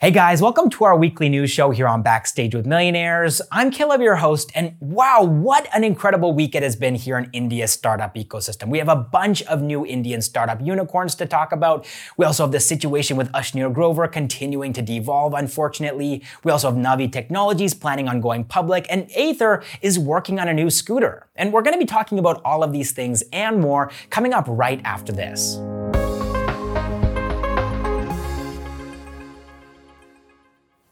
Hey guys, welcome to our weekly news show here on Backstage with Millionaires. I'm Caleb, your host, and wow, what an incredible week it has been here in India's startup ecosystem. We have a bunch of new Indian startup unicorns to talk about. We also have the situation with Ashneer Grover continuing to devolve, unfortunately. We also have Navi Technologies planning on going public, and Ather is working on a new scooter. And we're going to be talking about all of these things and more coming up right after this.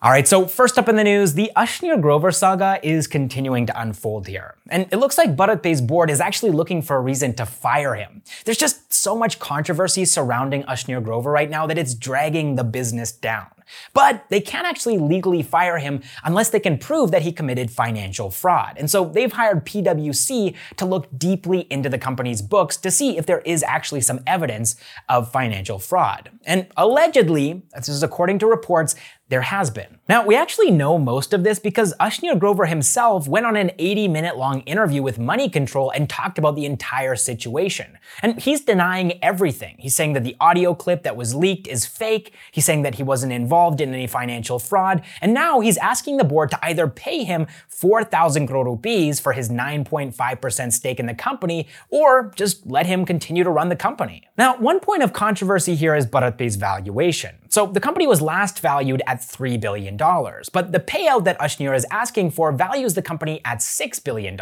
All right, so first up in the news, the Ashneer Grover saga is continuing to unfold here. And it looks like BharatPe's board is actually looking for a reason to fire him. There's just so much controversy surrounding Ashneer Grover right now that it's dragging the business down. But they can't actually legally fire him unless they can prove that he committed financial fraud. And so they've hired PwC to look deeply into the company's books to see if there is actually some evidence of financial fraud. And allegedly, this is according to reports, there has been. Now, we actually know most of this because Ashneer Grover himself went on an 80 minute long interview with Money Control and talked about the entire situation. And he's denying everything. He's saying that the audio clip that was leaked is fake. He's saying that he wasn't involved in any financial fraud. And now he's asking the board to either pay him 4,000 crore rupees for his 9.5% stake in the company or just let him continue to run the company. Now, one point of controversy here is BharatPe's valuation. So the company was last valued at $3 billion, but the payout that Ashneer is asking for values the company at $6 billion,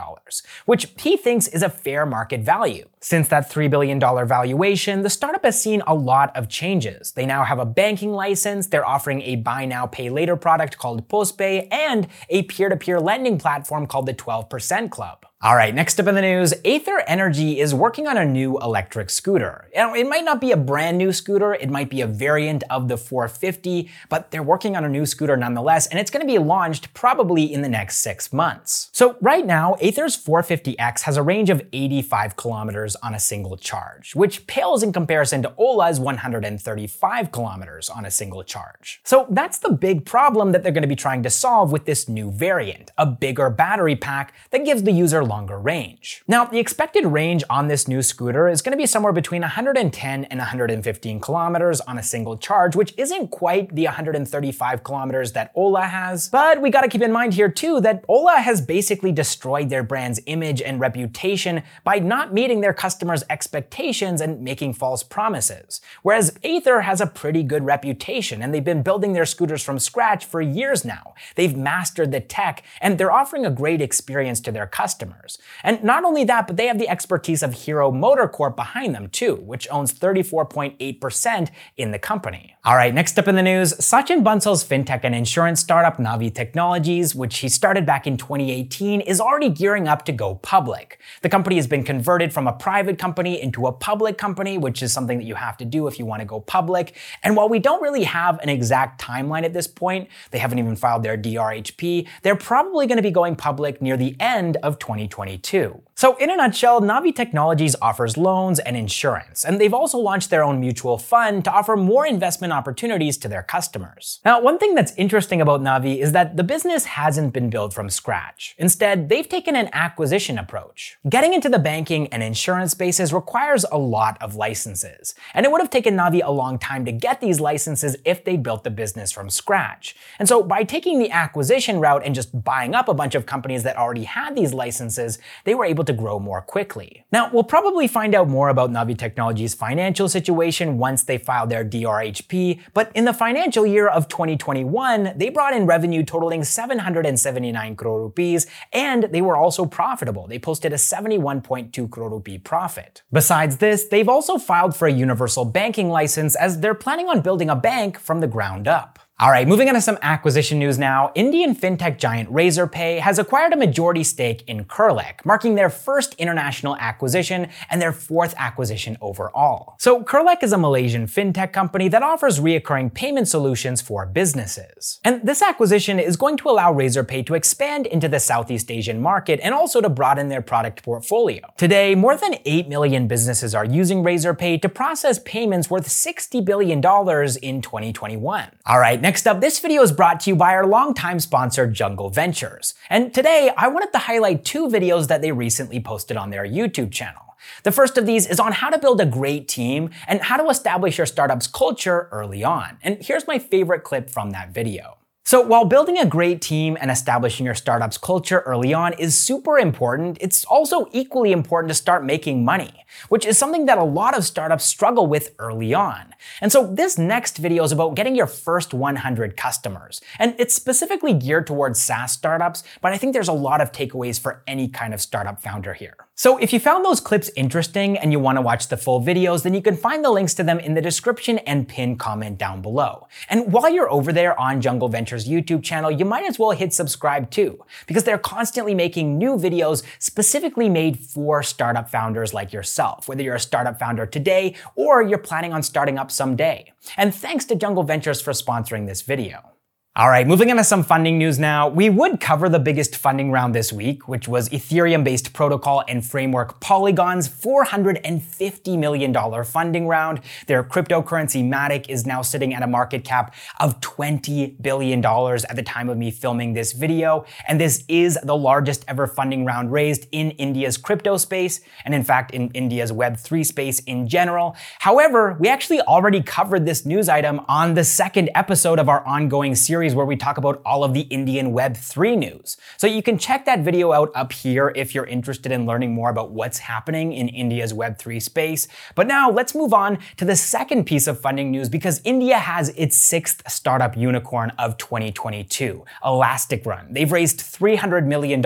which he thinks is a fair market value. Since that $3 billion valuation, the startup has seen a lot of changes. They now have a banking license, they're offering a buy now, pay later product called PostPe, and a peer to peer lending platform called the 12% Club. All right, next up in the news, Ather Energy is working on a new electric scooter. It might not be a brand new scooter, it might be a variant of the 450, but they're working on a new scooter nonetheless, and it's going to be launched probably in the next six months. So right now, Ather's 450X has a range of 85 kilometers on a single charge, which pales in comparison to Ola's 135 kilometers on a single charge. So that's the big problem that they're going to be trying to solve with this new variant, a bigger battery pack that gives the user longer range. Now, the expected range on this new scooter is going to be somewhere between 110 and 115 kilometers on a single charge, which isn't quite the 135 kilometers that Ola has. But we gotta keep in mind here too that Ola has basically destroyed their brand's image and reputation by not meeting their customers' expectations and making false promises. Whereas Ather has a pretty good reputation and they've been building their scooters from scratch for years now. They've mastered the tech and they're offering a great experience to their customers customers. And not only that, but they have the expertise of Hero MotoCorp behind them too, which owns 34.8% in the company. All right, next up in the news, Sachin Bansal's fintech and insurance startup Navi Technologies, which he started back in 2018, is already gearing up to go public. The company has been converted from a private company into a public company, which is something that you have to do if you want to go public. And while we don't really have an exact timeline at this point, they haven't even filed their DRHP, they're probably going to be going public near the end of 2022. So, in a nutshell, Navi Technologies offers loans and insurance, and they've also launched their own mutual fund to offer more investment opportunities to their customers. Now, one thing that's interesting about Navi is that the business hasn't been built from scratch. Instead, they've taken an acquisition approach. Getting into the banking and insurance spaces requires a lot of licenses, and it would have taken Navi a long time to get these licenses if they built the business from scratch. And so, by taking the acquisition route and just buying up a bunch of companies that already had these licenses, they were able able to grow more quickly. Now, we'll probably find out more about Navi Technologies' financial situation once they file their DRHP, but in the financial year of 2021, they brought in revenue totaling 779 crore rupees, and they were also profitable. They posted a 71.2 crore rupee profit. Besides this, they've also filed for a universal banking license as they're planning on building a bank from the ground up. All right, moving on to some acquisition news now. Indian fintech giant Razorpay has acquired a majority stake in Curlec, marking their first international acquisition and their fourth acquisition overall. So, Curlec is a Malaysian fintech company that offers reoccurring payment solutions for businesses. And this acquisition is going to allow Razorpay to expand into the Southeast Asian market and also to broaden their product portfolio. Today, more than 8 million businesses are using Razorpay to process payments worth $60 billion in 2021. All right, Next up, this video is brought to you by our longtime sponsor, Jungle Ventures. And today, I wanted to highlight two videos that they recently posted on their YouTube channel. The first of these is on how to build a great team and how to establish your startup's culture early on. And here's my favorite clip from that video. So while building a great team and establishing your startup's culture early on is super important, it's also equally important to start making money, which is something that a lot of startups struggle with early on. And so this next video is about getting your first 100 customers. And it's specifically geared towards SaaS startups, but I think there's a lot of takeaways for any kind of startup founder here. So if you found those clips interesting and you want to watch the full videos, then you can find the links to them in the description and pin comment down below. And while you're over there on Jungle Ventures YouTube channel, you might as well hit subscribe too, because they're constantly making new videos specifically made for startup founders like yourself, whether you're a startup founder today or you're planning on starting up someday. And thanks to Jungle Ventures for sponsoring this video. All right, moving on to some funding news now. We would cover the biggest funding round this week, which was Ethereum based protocol and framework Polygon's $450 million funding round. Their cryptocurrency Matic is now sitting at a market cap of $20 billion at the time of me filming this video. And this is the largest ever funding round raised in India's crypto space, and in fact, in India's Web3 space in general. However, we actually already covered this news item on the second episode of our ongoing series series where we talk about all of the Indian Web3 news. So you can check that video out up here if you're interested in learning more about what's happening in India's Web3 space. But now let's move on to the second piece of funding news because India has its sixth startup unicorn of 2022, Elastic Run. They've raised $300 million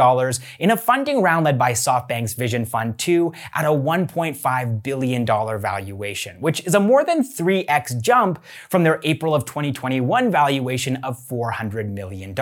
in a funding round led by SoftBank's Vision Fund 2 at a $1.5 billion valuation, which is a more than 3x jump from their April of 2021 valuation of $400 million.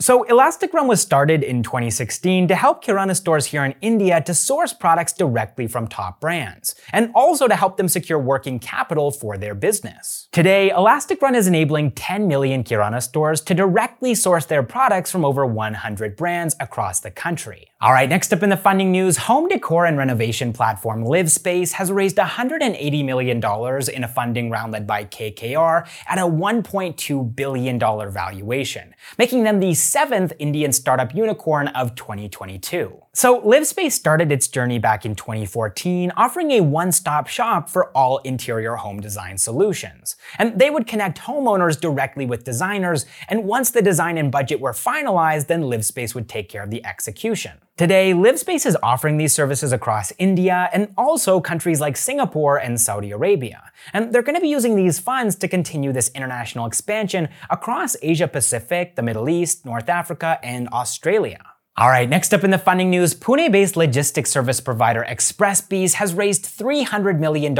So Elastic Run was started in 2016 to help Kirana stores here in India to source products directly from top brands, and also to help them secure working capital for their business. Today, Elastic Run is enabling 10 million Kirana stores to directly source their products from over 100 brands across the country. All right, next up in the funding news, home decor and renovation platform Livspace has raised $180 million in a funding round led by KKR at a $1.2 billion valuation, making them the seventh Indian startup unicorn of 2022. So, Livspace started its journey back in 2014, offering a one stop shop for all interior home design solutions. And they would connect homeowners directly with designers, and once the design and budget were finalized, then Livspace would take care of the execution. Today, Livspace is offering these services across India and also countries like Singapore and Saudi Arabia. And they're going to be using these funds to continue this international expansion across Asia Pacific, the Middle East, North Africa, and Australia. All right, next up in the funding news, Pune based logistics service provider XpressBees has raised $300 million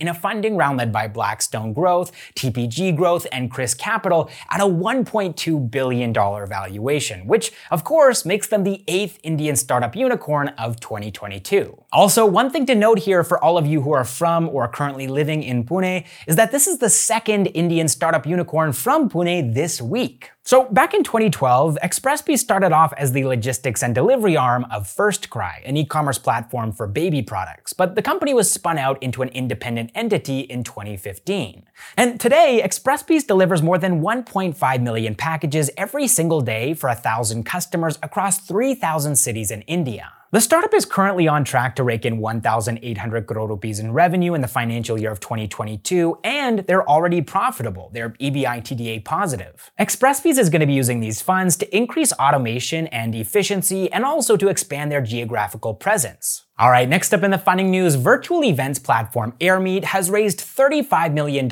in a funding round led by Blackstone Growth, TPG Growth, and ChrysCapital at a $1.2 billion valuation, which, of course, makes them the eighth Indian startup unicorn of 2022. Also, one thing to note here for all of you who are from or currently living in Pune is that this is the second Indian startup unicorn from Pune this week. So back in 2012, XpressBee started off as the logistics and delivery arm of FirstCry, an e-commerce platform for baby products, but the company was spun out into an independent entity in 2015. And today, XpressBees delivers more than 1.5 million packages every single day for 1,000 customers across 3,000 cities in India. The startup is currently on track to rake in 1,800 crore rupees in revenue in the financial year of 2022, and they're already profitable. They're EBITDA positive. XpressBees is going to be using these funds to increase automation and efficiency and also to expand their geographical presence. All right, next up in the funding news, virtual events platform Airmeet has raised $35 million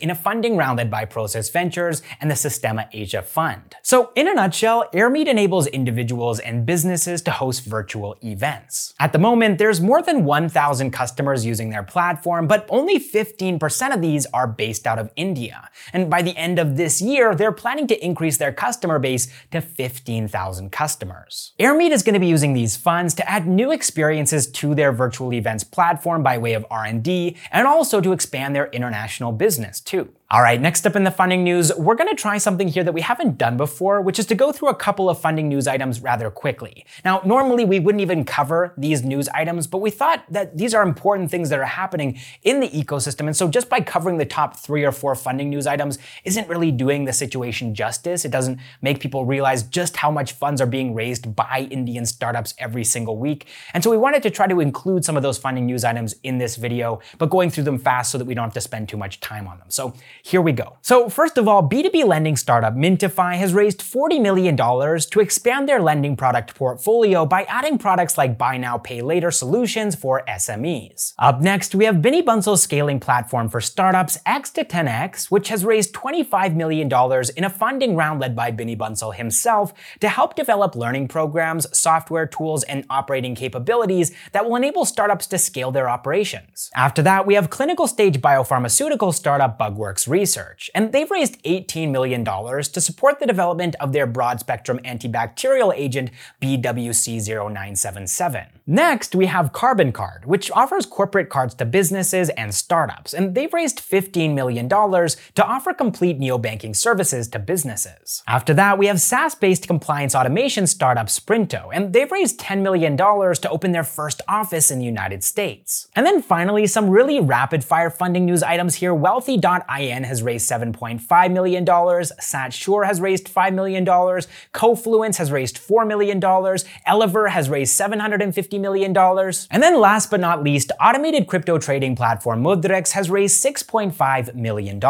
in a funding round led by Prosus Ventures and the Sistema Asia Fund. So, in a nutshell, Airmeet enables individuals and businesses to host virtual events. At the moment, there's more than 1,000 customers using their platform, but only 15% of these are based out of India. And by the end of this year, they're planning to increase their customer base to 15,000 customers. Airmeet is going to be using these funds to add new experiences to their virtual events platform by way of R&D and also to expand their international business too. All right, next up in the funding news, we're gonna try something here that we haven't done before, which is to go through a couple of funding news items rather quickly. Now, normally we wouldn't even cover these news items, but we thought that these are important things that are happening in the ecosystem. And so just by covering the top three or four funding news items isn't really doing the situation justice. It doesn't make people realize just how much funds are being raised by Indian startups every single week. And so we wanted to try to include some of those funding news items in this video, but going through them fast so that we don't have to spend too much time on them. So here we go. So first of all, B2B lending startup Mintifi has raised $40 million to expand their lending product portfolio by adding products like buy now, pay later solutions for SMEs. Up next, we have Binny Bansal's scaling platform for startups X to 10X, which has raised $25 million in a funding round led by Binny Bunsel himself to help develop learning programs, software tools, and operating capabilities that will enable startups to scale their operations. After that, we have clinical stage biopharmaceutical startup Bugworks Research, and they've raised $18 million to support the development of their broad spectrum antibacterial agent BWC0977. Next, we have Karbon Card, which offers corporate cards to businesses and startups, and they've raised $15 million to offer complete neobanking services to businesses. After that, we have SaaS based compliance automation startup Sprinto, and they've raised $10 million to open their first office in the United States. And then finally, some really rapid fire funding news items here. Wealthy.in has raised $7.5 million, SatSure has raised $5 million, Cofluence has raised $4 million, Elever has raised $750 million, and then last but not least, automated crypto trading platform Mudrex has raised $6.5 million.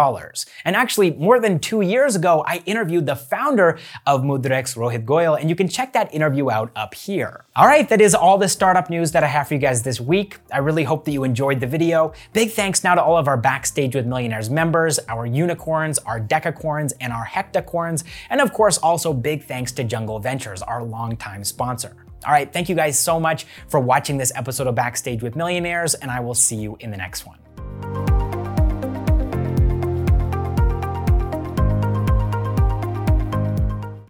And actually, more than two years ago, I interviewed the founder of Mudrex, Rohit Goyal, and you can check that interview out up here. All right, that is all the startup news that I have for you guys this week. I really hope that you enjoyed the video. Big thanks now to all of our Backstage with Millionaires members, our unicorns, our decacorns, and our hectacorns, and of course, also big thanks to Jungle Ventures, our longtime sponsor. All right, thank you guys so much for watching this episode of Backstage with Millionaires, and I will see you in the next one.